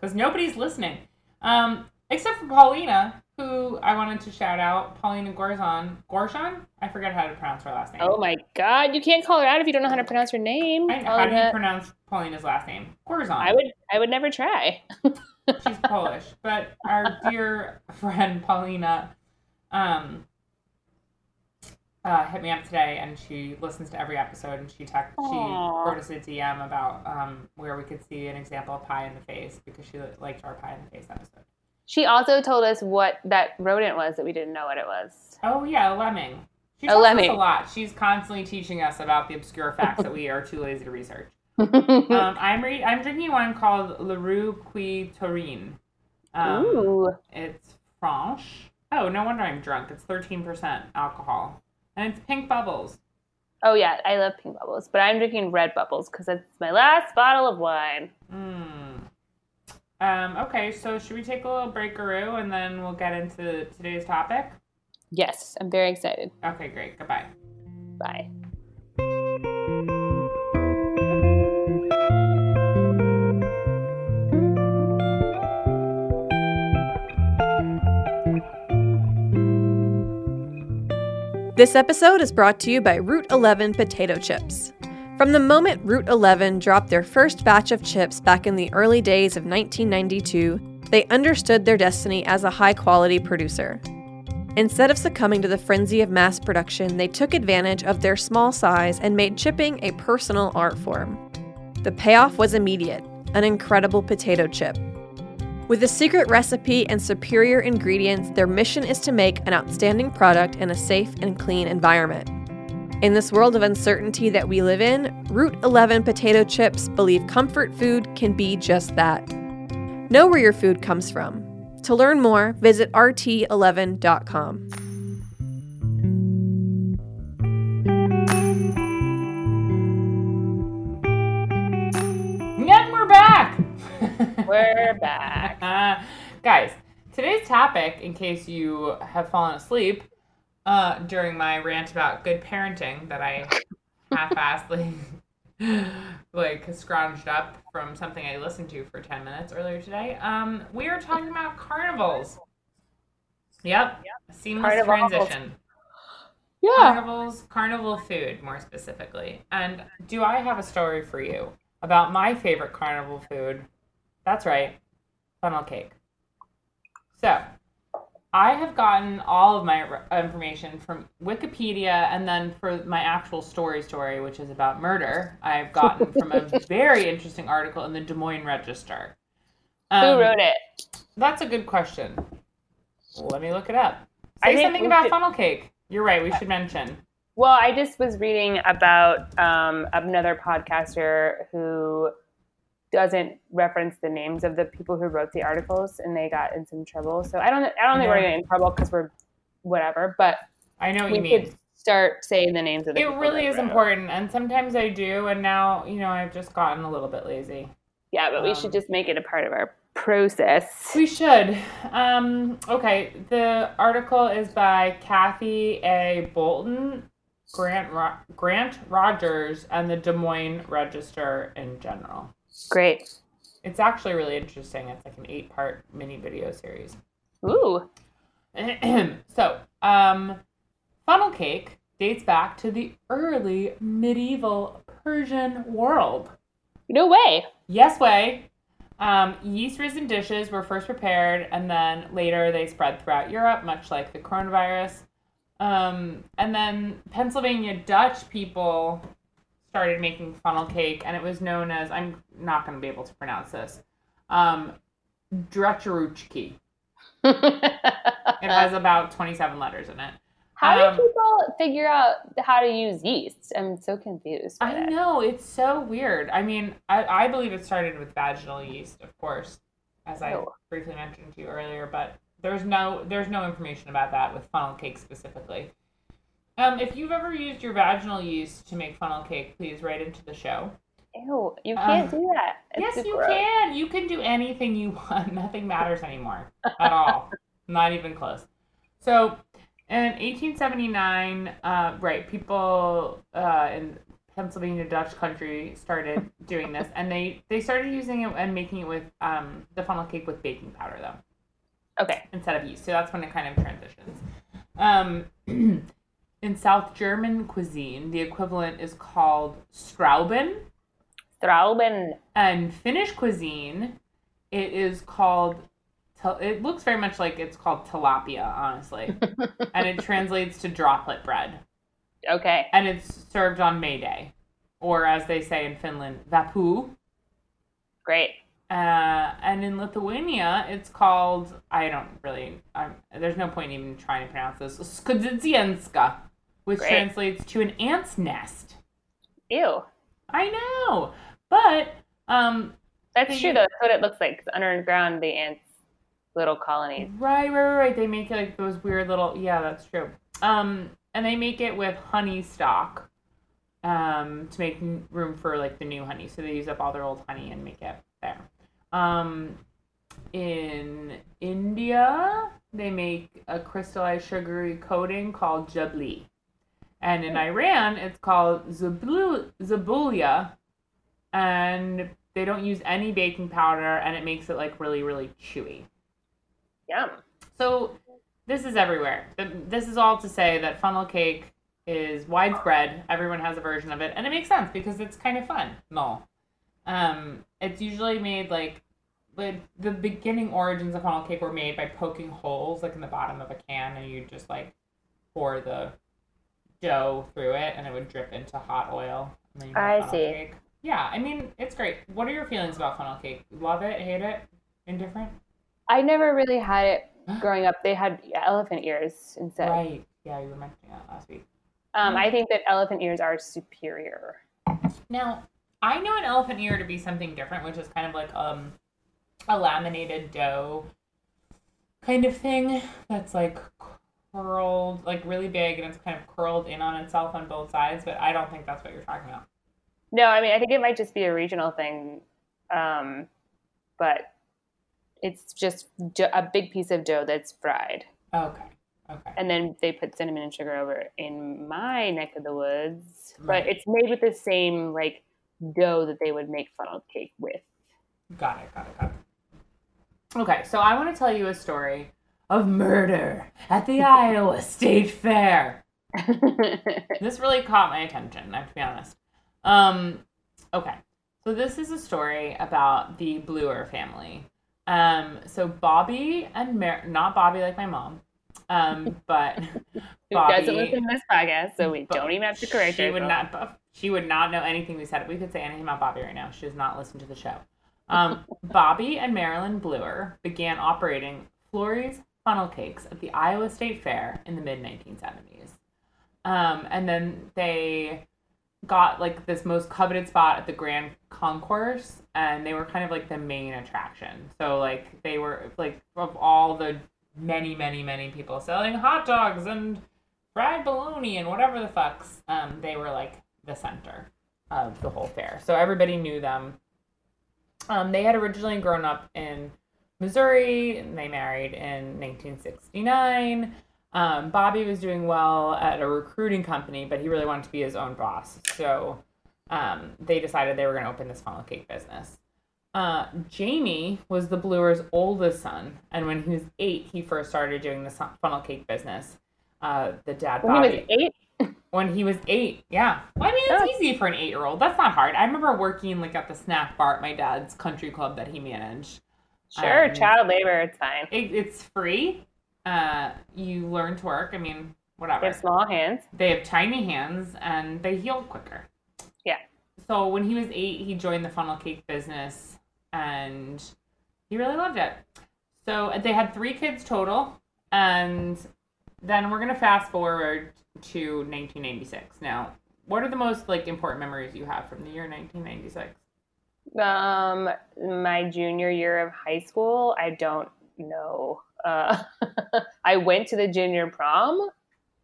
because nobody's listening um except for paulina who i wanted to shout out paulina gorzon gorzon i forget how to pronounce her last name oh my god, you can't call her out if you don't know how to pronounce her name. I, how do you pronounce paulina's last name gorzon I would I would never try. she's polish but our dear friend paulina um uh, hit me up today and she listens to every episode and she text, she wrote us a DM about um, where we could see an example of pie in the face because she liked our pie in the face episode. She also told us what that rodent was that we didn't know what it was. Oh yeah, a lemming. She A lemming. us a lot. She's constantly teaching us about the obscure facts that we are too lazy to research. Um, I'm re- I'm drinking one called Leroux Qui Taurine. Um, Ooh. It's French. Oh, no wonder I'm drunk. It's 13% alcohol. and it's pink bubbles. Oh yeah, I love pink bubbles, but I'm drinking red bubbles because it's my last bottle of wine. Mm. Um, okay, so should we take a little breakaroo and then we'll get into today's topic? Yes, I'm very excited. Okay, great. Goodbye. Bye. This episode is brought to you by Route 11 potato chips. From the moment Route 11 dropped their first batch of chips back in the early days of 1992, they understood their destiny as a high quality producer. Instead of succumbing to the frenzy of mass production, they took advantage of their small size and made chipping a personal art form. The payoff was immediate an incredible potato chip. With a secret recipe and superior ingredients, their mission is to make an outstanding product in a safe and clean environment. In this world of uncertainty that we live in, Route 11 potato chips believe comfort food can be just that. Know where your food comes from. To learn more, visit rt11.com. And we're back. We're back. Uh, guys, today's topic, in case you have fallen asleep uh, during my rant about good parenting that I half-assedly like scrounged up from something I listened to for 10 minutes earlier today, um, we are talking about carnivals. Yep, seamless Carnivals. transition. Yeah. Carnivals, carnival food, more specifically. And do I have a story for you about my favorite carnival food? That's right, funnel cake. So, I have gotten all of my information from Wikipedia, and then for my actual story story, which is about murder, I've gotten from a very interesting article in the Des Moines Register. Who Um, wrote it? That's a good question. Let me look it up. I Say think something about should- funnel cake. You're right. We should mention. Well, I just was reading about um, another podcaster who doesn't reference the names of the people who wrote the articles, and they got in some trouble. So I don't, I don't think we're Yeah. getting in trouble because we're whatever. But I know what we you mean. could start saying the names of the. It really is important, and sometimes I do, and now you know I've just gotten a little bit lazy. Yeah, but we Um, should just make it a part of our process. We should. Um, okay, the article is by Kathy A. Bolton, Grant Ro- Grant Rodgers, and the Des Moines Register in general. Great. It's actually really interesting. It's like an eight-part mini video series. Ooh. so, um, funnel cake dates back to the early medieval Persian world. No way. Yes way. Um, yeast risen dishes were first prepared and then later they spread throughout Europe, much like the coronavirus. Um, and then Pennsylvania Dutch people started making funnel cake, and it was known as I'm not going to be able to pronounce this. Um, Drecheruchki. It has about 27 letters in it. How Um, do people figure out how to use yeast? I'm so confused. I that. know it's so weird. I mean, I, I believe it started with vaginal yeast, of course, as I Oh. briefly mentioned to you earlier. But there's no there's no information about that with funnel cake specifically. Um, if you've ever used your vaginal yeast to make funnel cake, please write into the show. Ew, you can't do that. It's yes, you gross. can. You can do anything you want. Nothing matters anymore at all. Not even close. So, in 1879, uh, right, people uh, in Pennsylvania Dutch country started doing this, and they they started using it and making it with um, the funnel cake with baking powder though Okay. instead of yeast. So that's when it kind of transitions. Um, in South German cuisine, the equivalent is called Strauben. Strauben. And Finnish cuisine, it is called. It looks very much like it's called tilapia, honestly, and it translates to droplet bread, Okay. and it's served on May Day, or as they say in Finland, vapu. Great. Uh, and in Lithuania, it's called. I don't really. I'm, there's no point even trying to pronounce this. Skudzienska, which Great. translates to an ant's nest. Ew. I know, but um, That's They- true though. That's what it looks like. underground, the ants' little colonies. Right, right, right, right. They make like those weird little. Yeah, that's true. Um, and they make it with honey stock um, to make n- room for like the new honey. So they use up all their old honey and make it there. Um, in India, they make a crystallized sugary coating called jabli. And in Iran, it's called zabul- zabulia. And they don't use any baking powder, and it makes it like really, really chewy. Yum. So this is everywhere. This is all to say that funnel cake is widespread. Everyone has a version of it, and it makes sense because it's kind of fun. No, um, it's usually made like, like the beginning origins of funnel cake were made by poking holes like in the bottom of a can, and you just like pour the dough through it, and it would drip into hot oil. And then you make I see. Cake. Yeah, I mean it's great. What are your feelings about funnel cake? Love it? Hate it? Indifferent? I never really had it growing up. They had elephant ears instead. Right. Yeah, you were mentioning that last week. Um, I think that elephant ears are superior. Now, I know an elephant ear to be something different, which is kind of like um a laminated dough kind of thing that's like curled, like really big, and it's kind of curled in on itself on both sides. But I don't think that's what you're talking about. No, I mean I think it might just be a regional thing, um, but it's just a big piece of dough that's fried, Okay. Okay. and then they put cinnamon and sugar over it in my neck of the woods. Right. But it's made with the same like dough that they would make funnel cake with. Got it. Got it. Got it. Okay, so I want to tell you a story of murder at the Iowa State Fair. this really caught my attention, I have to be honest. Um, okay, so this is a story about the Bluer family. Um, so Bobby and Mar- not Bobby like my mom, um, but Bobby. doesn't listen to this podcast, so we don't even have to correct she would not. She would not know anything we said. We could say anything about Bobby right now. She does not listen to the show. Um, Bobby and Marilyn Bluer began operating Florey's funnel cakes at the Iowa State Fair in the mid 1970s. Um, and then they got like this most coveted spot at the Grand Concourse, and they were kind of like the main attraction. So like they were like of all the many, many, many people selling hot dogs and fried bologna and whatever the fucks, um, they were like the center of the whole fair. So everybody knew them. Um, they had originally grown up in Missouri, and they married in 1969. Um, Bobby was doing well at a recruiting company, but he really wanted to be his own boss. So um, they decided they were going to open this funnel cake business. Uh, Jamie was the Bluer's oldest son, and when he was eight, he first started doing the funnel cake business. Uh, the dad, When Bobby, he was eight, when he was eight. Yeah. Well, I mean, it's Oh. easy for an eight year old. That's not hard. I remember working like at the snack bar at my dad's country club that he managed. Sure, Um, child labor, it's fine. It, it's free. Uh, you learn to work. I mean, whatever. They have small hands. They have tiny hands and they heal quicker. Yeah. So when he was eight, he joined the funnel cake business and he really loved it. So they had three kids total. And then we're going to fast forward to 1996. Now, what are the most like important memories you have from the year 1996? Um, my junior year of high school, I don't know. Uh, I went to the junior prom.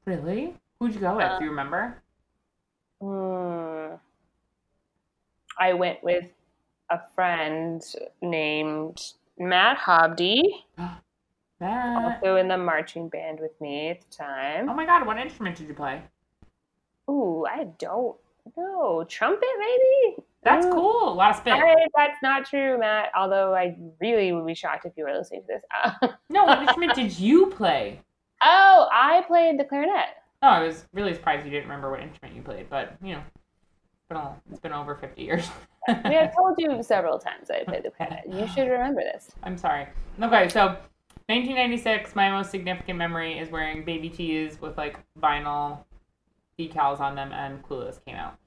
Really? Who'd you go with? Uh, Do you remember? Hmm. I went with a friend named Matt Hobdy, Matt. also in the marching band with me at the time. Oh my god, what instrument did you play? Ooh, I don't know. Trumpet, maybe? That's cool. A lot of spit. Hey, that's not true, Matt. Although I really would be shocked if you were listening to this. No, what instrument did you play? oh, I played the clarinet. Oh, I was really surprised you didn't remember what instrument you played, but you know, it's been, it's been over 50 years. I mean, I've told you several times I played the clarinet. You should remember this. I'm sorry. Okay, so 1996, my most significant memory is wearing baby tees with like vinyl decals on them, and Clueless came out.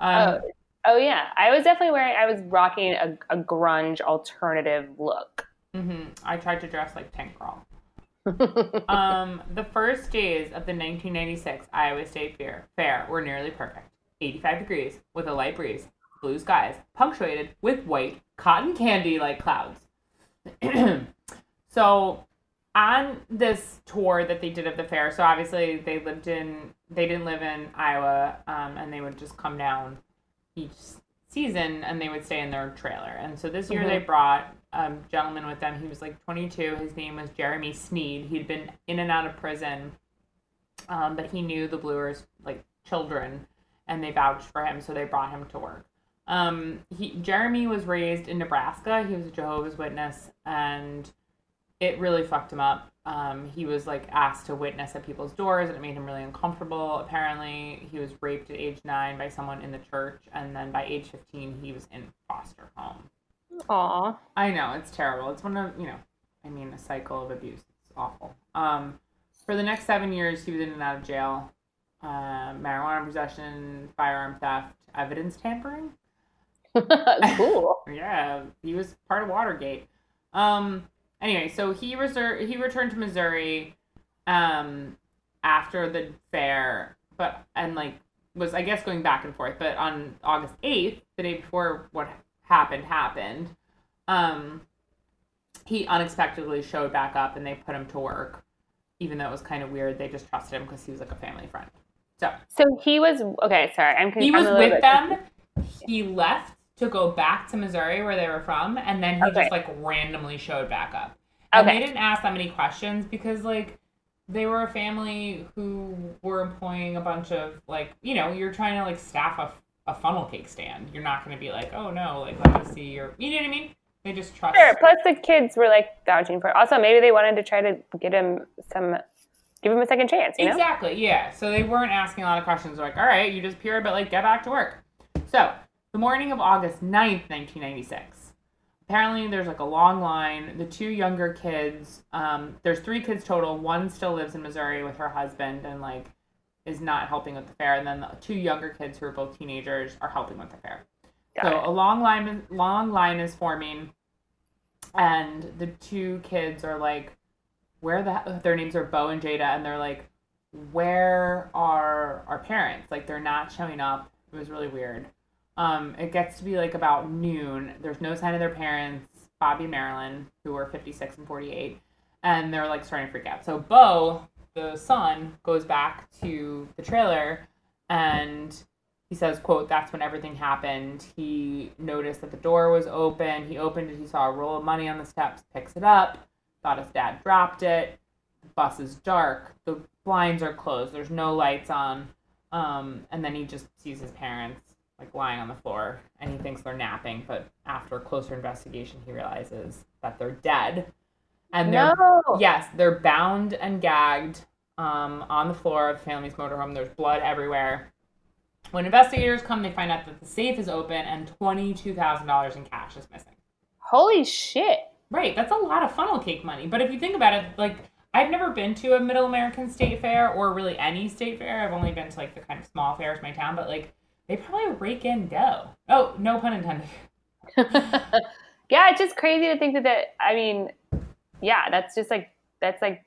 Um, oh, oh yeah, I was definitely wearing. I was rocking a, a grunge alternative look. mhm. I tried to dress like Tank Girl. Um, the first days of the 1996 Iowa State Fair, Fair were nearly perfect. 85 degrees with a light breeze, blue skies, punctuated with white cotton candy like clouds. so, on this tour that they did of the fair, so obviously they lived in, they didn't live in Iowa, um, and they would just come down each season and they would stay in their trailer. And so this year Mhm. they brought a gentleman with them. He was like 22. His name was Jeremy Sneed. He'd been in and out of prison, um, but he knew the Bluers like children, and they vouched for him, so they brought him to work. Um, he Jeremy was raised in Nebraska. He was a Jehovah's Witness, and it really fucked him up. Um, he was like asked to witness at people's doors, and it made him really uncomfortable. Apparently, he was raped at age nine by someone in the church, and then by age fifteen, he was in foster home. Aw. I know it's terrible. It's one of you know, I mean, a cycle of abuse. It's awful. Um, for the next seven years, he was in and out of jail. Uh, marijuana possession, firearm theft, evidence tampering. cool. Yeah, he was part of Watergate. Um. Anyway, so he reser- he returned to Missouri, um, after the fair, but and like was I guess going back and forth. But on August eighth, the day before what happened happened, um, he unexpectedly showed back up, and they put him to work, even though it was kind of weird. They just trusted him because he was like a family friend. So So he was okay. Sorry, I'm. he I'm was with bit- them. He left to go back to Missouri where they were from, and then he Okay. just like randomly showed back up. And Okay. they didn't ask that many questions because like they were a family who were employing a bunch of like you know you're trying to like staff a, a funnel cake stand. You're not going to be like oh no like let us see your you know what I mean. They just trust. Sure. Plus, the kids were like vouching for. It. Also, maybe they wanted to try to get him some, give him a second chance. You know. Exactly, yeah. So they weren't asking a lot of questions. They're like, all right, you just disappeared, but like, get back to work. So the morning of August 9th, 1996, apparently there's like a long line. The two younger kids, um, there's three kids total. One still lives in Missouri with her husband and like is not helping with the fair. And then the two younger kids who are both teenagers are helping with the fair. Got so it. a long line, long line is forming, and the two kids are like, "Where the?" Their names are Bo and Jada, and they're like, "Where are our parents? Like, they're not showing up." It was really weird. Um, it gets to be like about noon. There's no sign of their parents, Bobby Marilyn, who are 56 and 48, and they're like starting to freak out. So Bo, the son, goes back to the trailer and he says quote that's when everything happened. He noticed that the door was open. He opened it. He saw a roll of money on the steps picks it up thought his dad dropped it. The bus is dark. The blinds are closed. There's no lights on. Um, and then he just sees his parents like lying on the floor and he thinks they're napping but after closer investigation he realizes that they're dead and they're No. Yes, they're bound and gagged um, on the floor of the family's motorhome. There's blood everywhere. When investigators come, they find out that the safe is open and twenty-two thousand dollars in cash is missing. Holy shit. Right, that's a lot of funnel cake money. But if you think about it, like I've never been to a Middle American state fair or really any state fair. I've only been to like the kind of small fairs in my town, but like they probably rake in dough. Oh, no pun intended. yeah, it's just crazy to think that that. I mean, yeah, that's just like that's like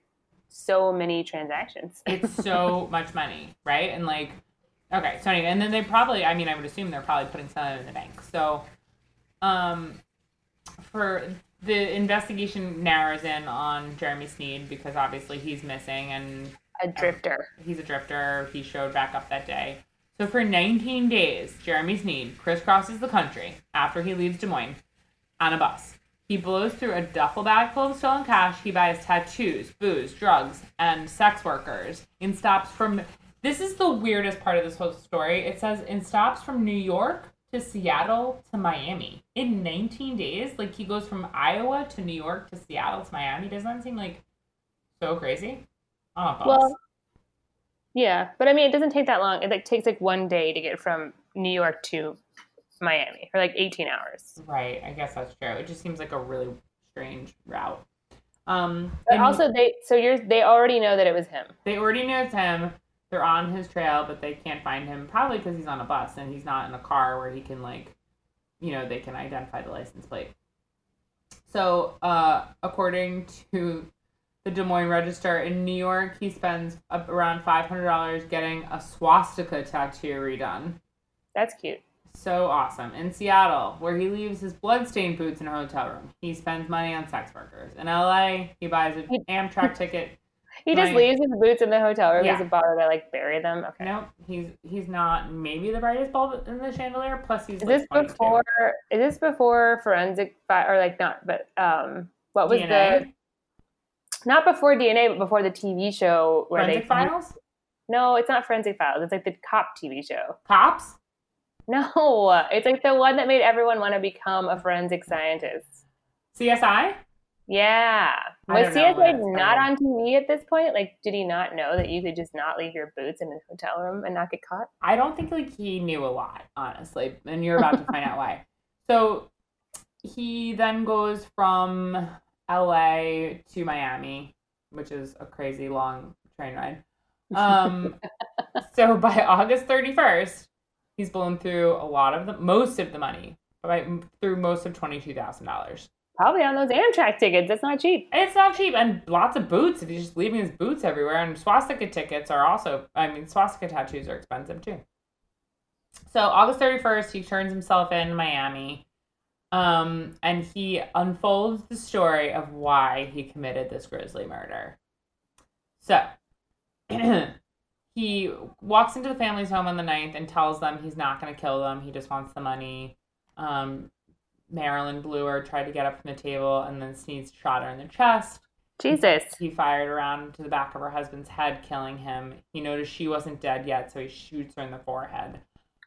so many transactions. it's so much money, right? And like, okay, so anyway, and then they probably, I mean, I would assume they're probably putting some of it in the bank. So, um, for the investigation narrows in on Jeremy Sneed because obviously he's missing and A drifter. he's a drifter. He showed back up that day. So for 19 days, Jeremy Sneed crisscrosses the country after he leaves Des Moines on a bus. He blows through a duffel bag full of stolen cash. He buys tattoos, booze, drugs, and sex workers in stops from. This is the weirdest part of this whole story. It says in stops from New York to Seattle to Miami in 19 days. Like he goes from Iowa to New York to Seattle to Miami. Doesn't that seem like so crazy? On a bus. Well, yeah, but I mean, it doesn't take that long. It like takes like one day to get from New York to Miami, for like 18 hours. Right, I guess that's true. It just seems like a really strange route. Um, But also, they so you're they already know that it was him. they already know it's him. They're on his trail, but they can't find him. Probably because he's on a bus and he's not in a car where he can like, you know, they can identify the license plate. So, uh, according to the Des Moines Register in New York, he spends around five hundred dollars getting a swastika tattoo redone. That's cute. so awesome. In Seattle, where he leaves his bloodstained boots in a hotel room, he spends money on sex workers. In LA, he buys an Amtrak ticket. He just leaves his boots in the hotel room. Yeah. A bother to like bury them. Okay. Nope, he's he's not maybe the brightest bulb in the chandelier. Plus, he's Is like this 22. before? Is this before forensic or like not? But um, what was DNA? the? Not before DNA, but before the TV show where Forensic they Files? No, it's not Forensic Files. It's like the cop TV show. Cops? No, it's like the one that made everyone want to become a forensic scientist. CSI? Yeah. I Was don't know what CSI not on TV at this point? Like, did he not know that you could just not leave your boots in a hotel room and not get caught? I don't think like he knew a lot, honestly, and you're about to find out why. So he then goes from LA to Miami, which is a crazy long train ride. Um, so by August 31st, he's blown through a lot of the most of the money, by through most of twenty two thousand dollars. Probably on those Amtrak tickets. That's not cheap. It's not cheap, and lots of boots. If he's just leaving his boots everywhere, and swastika tickets are also. I mean, swastika tattoos are expensive too. So August thirty first, he turns himself in Miami, um, and he unfolds the story of why he committed this grisly murder. So he walks into the family's home on the 9th and tells them he's not going to kill them. He just wants the money. Um, Marilyn Bluer tried to get up from the table and then Sneed, shot her in the chest. Jesus. He fired around to the back of her husband's head, killing him. He noticed she wasn't dead yet, so he shoots her in the forehead.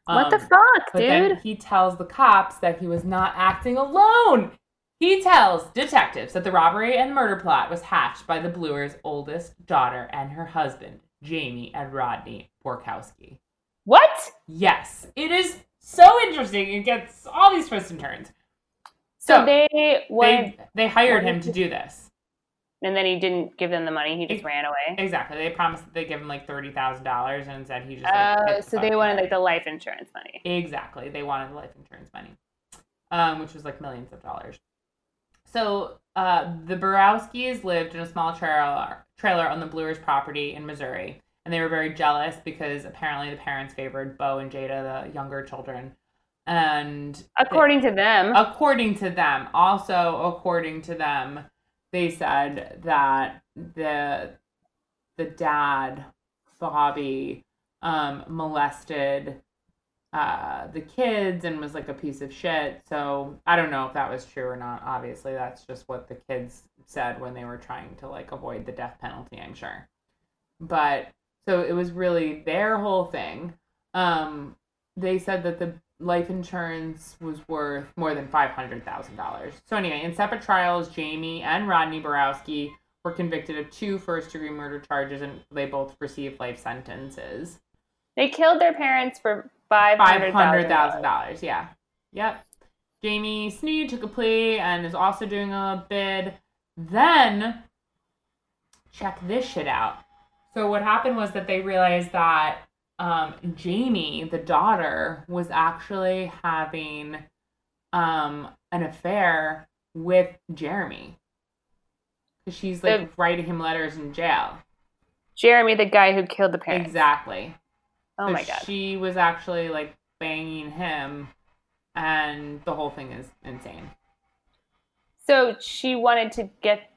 What the Um, fuck, But then dude? he tells the cops that he was not acting alone. He tells detectives that the robbery and murder plot was hatched by the Bluer's oldest daughter and her husband, Jamie and Rodney Borkowski. What? Yes, it is so interesting. It gets all these twists and turns. So, So, they went, They they hired him to do this. And then he didn't give them the money. He just ran away. Exactly. They promised that they give him like thirty thousand dollars, and instead he just. Like, Oh, the so they wanted head. like the life insurance money. Exactly. They wanted the life insurance money, um, which was like millions of dollars. So uh, the Borowskis lived in a small trailer trailer on the Bluers property in Missouri, and they were very jealous because apparently the parents favored Bo and Jada, the younger children, and According to them. according to them, also according to them, they said that the the dad Bobby um, molested uh, the kids and was like a piece of shit. So I don't know if that was true or not. Obviously, that's just what the kids said when they were trying to like avoid the death penalty. I'm sure, but so it was really their whole thing. Um, they said that the life insurance was worth more than five hundred thousand dollars. So anyway, in separate trials, Jamie and Rodney Borowski were convicted of two first-degree murder charges, and they both received life sentences. They killed their parents for five Five hundred hundred thousand dollars. Yeah. Yep. Jamie Sneed took a plea and is also doing a bid. Then, check this shit out. So what happened was that they realized that um, Jamie, the daughter, was actually having um, an affair with Jeremy. 'Cause She's like The- writing him letters in jail. Jeremy, the guy who killed the parents. Exactly. Oh So my god. She was actually like banging him, and the whole thing is insane. So she wanted to get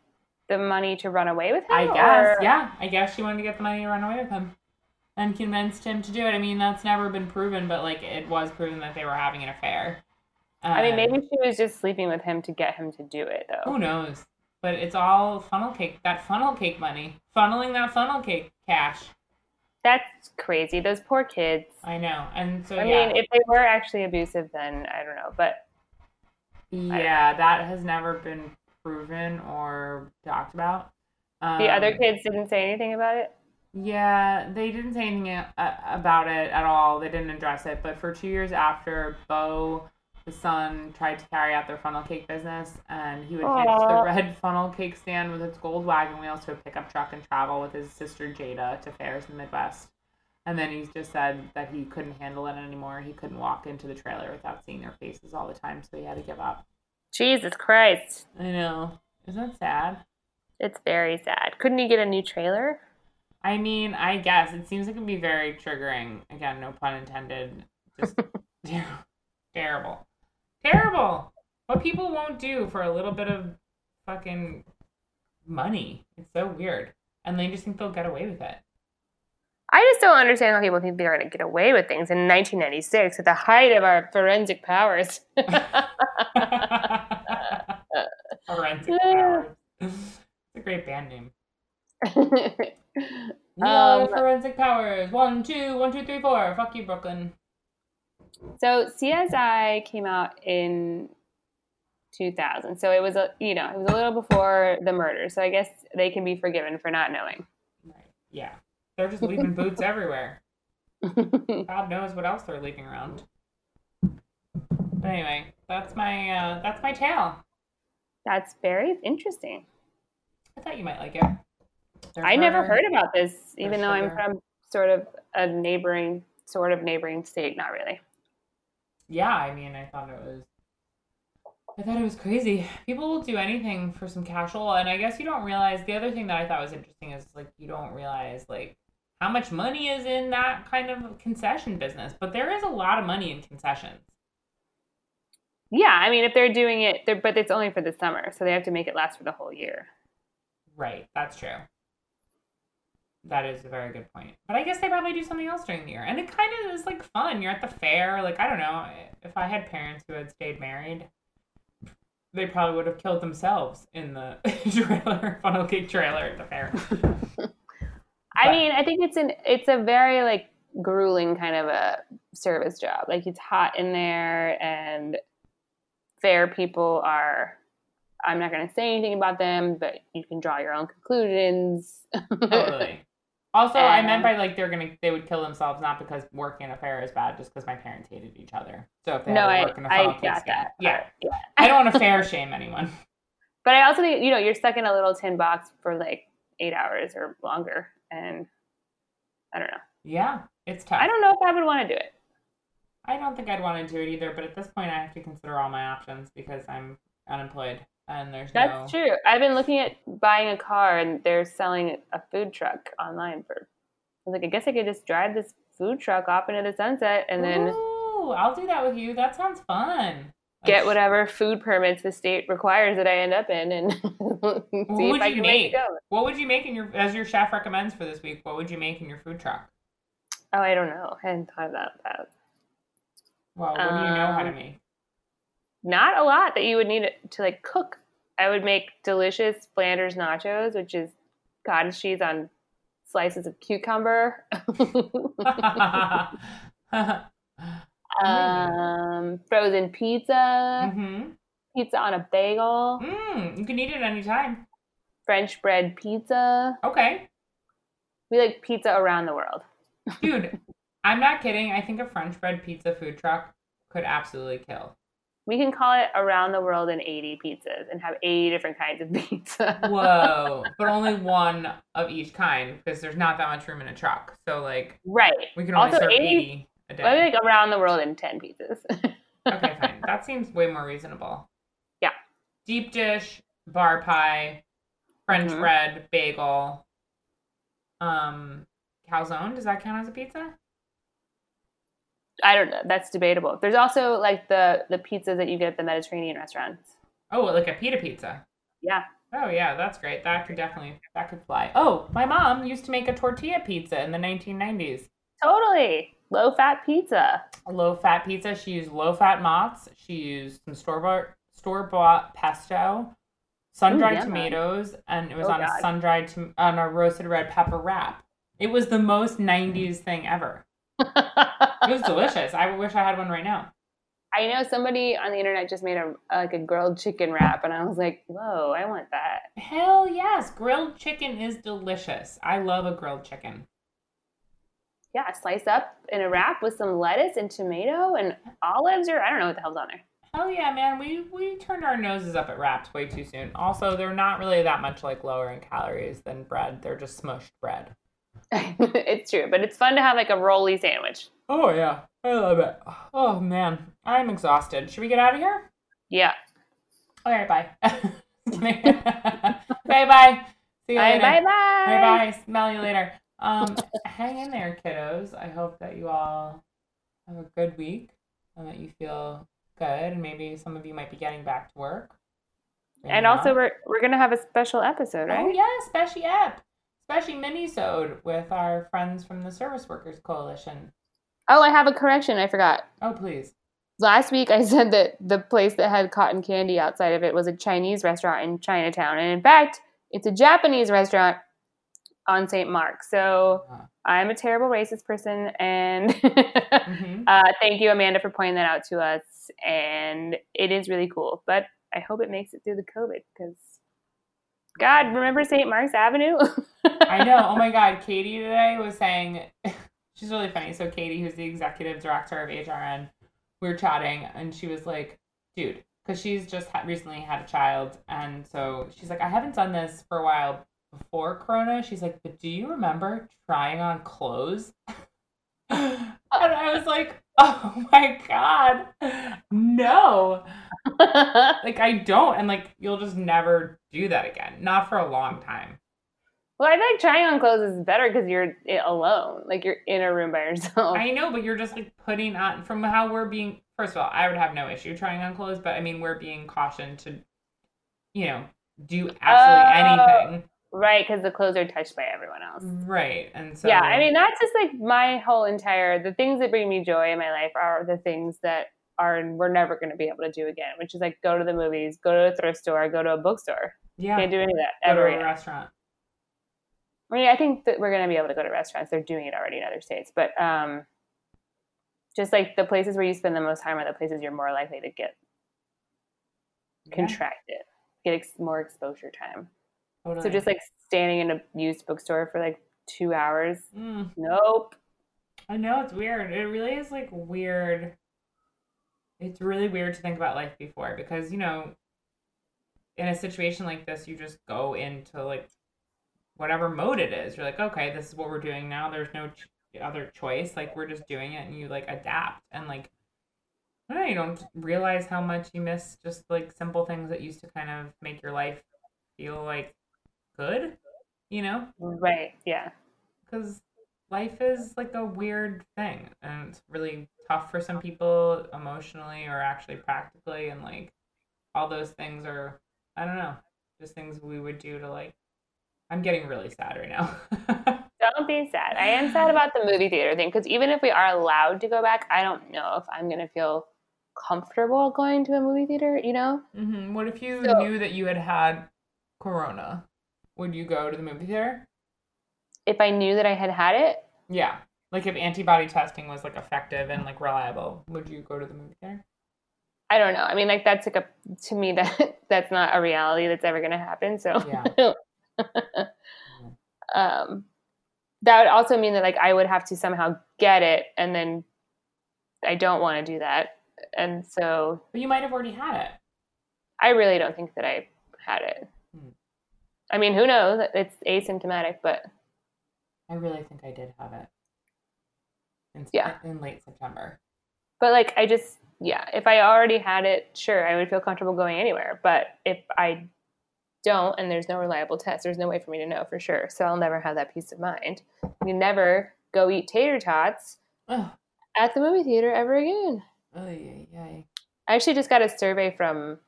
the money to run away with him. I guess, or- yeah. I guess she wanted to get the money to run away with him, and convinced him to do it. I mean, that's never been proven, but like it was proven that they were having an affair. I mean, maybe she was just sleeping with him to get him to do it, though. who knows? But it's all funnel cake. That funnel cake money, funneling that funnel cake cash. That's crazy. Those poor kids. I know, and so I yeah, mean, if they were actually abusive, then I don't know. But yeah, that has never been proven or talked about. the other Um, kids didn't say anything about it. Yeah, they didn't say anything about it at all. They didn't address it. But for two years after, Bo, the son, tried to carry out their funnel cake business, and he would hitch the red funnel cake stand with its gold wagon wheels to a pickup truck and travel with his sister Jada to fairs in the Midwest. And then he just said that he couldn't handle it anymore. He couldn't walk into the trailer without seeing their faces all the time, so he had to give up. Jesus Christ. I know. Isn't that sad? It's very sad. Couldn't he get a new trailer? I mean, I guess it seems like it'd be very triggering. Again, no pun intended. Just Terrible. Terrible. What people won't do for a little bit of fucking money. It's so weird. And they just think they'll get away with it. I just don't understand how people think they're going to get away with things in 1996 at the height of our forensic powers. Forensic Powers. It's a great band name. Um, Forensic Powers. One, two, one, two, three, four. Fuck you, Brooklyn. so CSI came out in 2000. So it was a, you know, it was a little before the murder. So I guess they can be forgiven for not knowing. Right. Yeah. They're just leaving boots everywhere. God knows what else they're leaving around. But anyway, that's my uh, that's my tale. That's very interesting. I thought you might like it. There's I never heard about this, even though I'm from sort of a neighboring, sort of neighboring state. Not really. Yeah, I mean, I thought it was. I thought it was crazy. People will do anything for some casual, and I guess you don't realize. The other thing that I thought was interesting is like you don't realize like how much money is in that kind of concession business, but there is a lot of money in concessions. Yeah, I mean, if they're doing it, they're, but it's only for the summer, so they have to make it last for the whole year. Right, that's true. That is a very good point. But I guess they probably do something else during the year. And it kind of is like fun. You're at the fair. Like, I don't know. If I had parents who had stayed married, they probably would have killed themselves in the trailer, funnel cake trailer at the fair. I But- mean, I think it's an it's a very like grueling kind of a service job. Like it's hot in there, and fair people are. I'm not going to say anything about them, but you can draw your own conclusions. Totally. Also, I meant by like they're gonna they would kill themselves not because working in a fair is bad, just because my parents hated each other. So if they no, had to I work in a funnel I got that. yeah, yeah. I don't want to fair shame anyone. But I also think you know you're stuck in a little tin box for like eight hours or longer, and I don't know. Yeah, it's tough. I don't know if I would want to do it. I don't think I'd want to do it either, but at this point, I have to consider all my options because I'm unemployed and there's That's no. true. I've been looking at buying a car, and they're selling a food truck online for. I was like, I guess I could just drive this food truck off into the sunset, and then Ooh, I'll do that with you. That sounds fun. get whatever food permits the state requires that I end up in, and see would if I you can make make? it go. What would you make in your, as your chef recommends for this week? What would you make in your food truck? Oh, I don't know. I hadn't thought about that. Well, what do you know how to Um, make? Not a lot that you would need to like cook. I would make delicious Flanders nachos, which is cottage cheese on slices of cucumber. um, frozen pizza, mm-hmm. pizza on a bagel, Mm, you can eat it anytime. French bread pizza. Okay. We like pizza around the world. Dude, I'm not kidding. I think a French bread pizza food truck could absolutely kill. We can call it around the world in 80 pizzas and have 80 different kinds of pizza. Whoa. but only one of each kind because there's not that much room in a truck. So, like, right. we can only Also, serve 80 80 a day. Maybe like around the world in 10 pizzas. Okay, fine. That seems way more reasonable. Yeah. Deep dish, bar pie, French Mhm. bread, bagel, um, calzone. Does that count as a pizza? I don't know. That's debatable. There's also like the the pizzas that you get at the Mediterranean restaurants. Oh, like a pita pizza. Yeah. Oh yeah, that's great. That could definitely that could fly. Oh, my mom used to make a tortilla pizza in the 1990s. Totally. Low fat pizza. A low fat pizza. She used low fat mozz. She used some store bought store bought pesto, sun dried tomatoes, and it was Oh, on God. a sun dried tom- on a roasted red pepper wrap. It was the most 90s thing ever. It was delicious. I wish I had one right now. I know somebody on the internet just made a like a grilled chicken wrap, and I was like, "Whoa, I want that." Hell yes, grilled chicken is delicious. I love a grilled chicken. Yeah, slice up in a wrap with some lettuce and tomato and olives, or I don't know what the hell's on there. Hell yeah, man. We we turned our noses up at wraps way too soon. Also, they're not really that much like lower in calories than bread. They're just smushed bread. it's true, but it's fun to have like a rolly sandwich. Oh yeah, I love it. Oh man, I'm exhausted. Should we get out of here? Yeah. All right, bye. okay, bye. See you Bye later. bye bye. Bye bye. Smell you later. Um, hang in there, kiddos. I hope that you all have a good week. and that you feel good, and maybe some of you might be getting back to work. Maybe And also, we're we're gonna have a special episode, right? Oh yeah, special app, special mini-sode with our friends from the Service Workers Coalition. Oh, I have a correction. I forgot. Oh please. Last week, I said that the place that had cotton candy outside of it was a Chinese restaurant in Chinatown, and in fact, it's a Japanese restaurant on St. Mark. So Uh, I'm a terrible racist person, and mhm. uh, thank you, Amanda, for pointing that out to us. And it is really cool, but I hope it makes it through the COVID because, God, remember St. Mark's Avenue? I know. Oh my God, Katie today was saying she's really funny. So Katie, who's the executive director of HRN, we were chatting, and she was like, "Dude," because she's just ha- recently had a child, and so she's like, "I haven't done this for a while before Corona." She's like, "But do you remember trying on clothes?" and I was like, "Oh my God, no!" Like I don't, and like you'll just never do that again. Not for a long time. well, I like trying on clothes is better because you're eh, alone, like you're in a room by yourself. I know, but you're just like putting on from how we're being. First of all, I would have no issue trying on clothes, but I mean, we're being cautioned to, you know, do absolutely Oh. anything. Right, because the clothes are touched by everyone else. Right, and so yeah, I mean that's just like my whole entire the things that bring me joy in my life are the things that are we're never going to be able to do again, which is like go to the movies, go to a thrift store, go to a bookstore. yeah, Can't do any of that go to a again. restaurant. I mean, I think that we're going to be able to go to restaurants. They're doing it already in other states, but um, just like the places where you spend the most time are the places you're more likely to get Yeah, contracted, get ex- more exposure time. Totally. So just like standing in a used bookstore for like two hours, Mm, nope. I know it's weird. It really is like weird. It's really weird to think about life before because you know, in a situation like this, you just go into like whatever mode it is. You're like, okay, this is what we're doing now. There's no ch- other choice. Like we're just doing it, and you like adapt and like. I don't know, you don't realize how much you miss just like simple things that used to kind of make your life feel like good, you know? Right. Yeah. because life is like a weird thing and it's really tough for some people emotionally or actually practically and like all those things are i don't know just things we would do to like i'm getting really sad right now Don't be sad. I am sad about the movie theater thing because even if we are allowed to go back, I don't know if I'm going to feel comfortable going to a movie theater, you know? Mm-hmm. what if you So- knew that you had had corona would you go to the movie theater If I knew that I had had it, yeah like if antibody testing was like effective and like reliable would you go to the movie theater I don't know. I mean, like that's like a to me that that's not a reality that's ever going to happen. So, um, that would also mean that like I would have to somehow get it, and then I don't want to do that, and so but you might have already had it I really don't think that I had it. I mean, who knows? It's asymptomatic, but I really think I did have it. In, Yeah. In late September. but like I just yeah, if I already had it, sure, I would feel comfortable going anywhere. But if I don't and there's no reliable test, there's no way for me to know for sure. So I'll never have that peace of mind. You never go eat tater tots Oh, at the movie theater ever again. oh yeah, yeah. I actually just got a survey from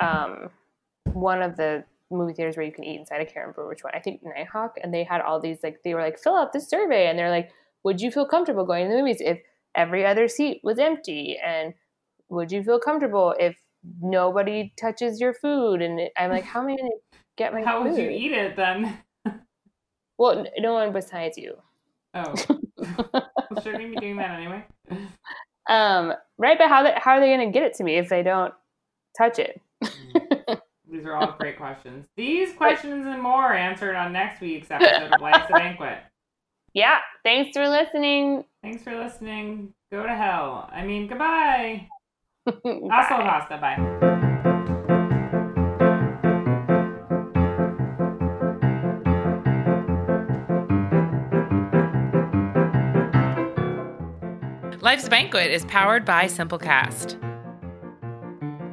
um, one of the movie theaters where you can eat inside. I can't remember which one. I think Nitehawk, and they had all these like they were like fill out this survey, and they're like, would you feel comfortable going to the movies if every other seat was empty, and would you feel comfortable if nobody touches your food? And I'm like, how am I going to get my How food? would you eat it then? Well, n- no one besides you. Oh, well, shouldn't you be doing that anyway? Um, right, but how they, how are they going to get it to me if they don't touch it? These are all great questions. These questions and more answered on next week's episode of Life's a Banquet. Yeah, thanks for listening. Thanks for listening. Go to hell. I mean, goodbye. Hasta Bye. la pasta. Bye. Life's Banquet is powered by Simplecast.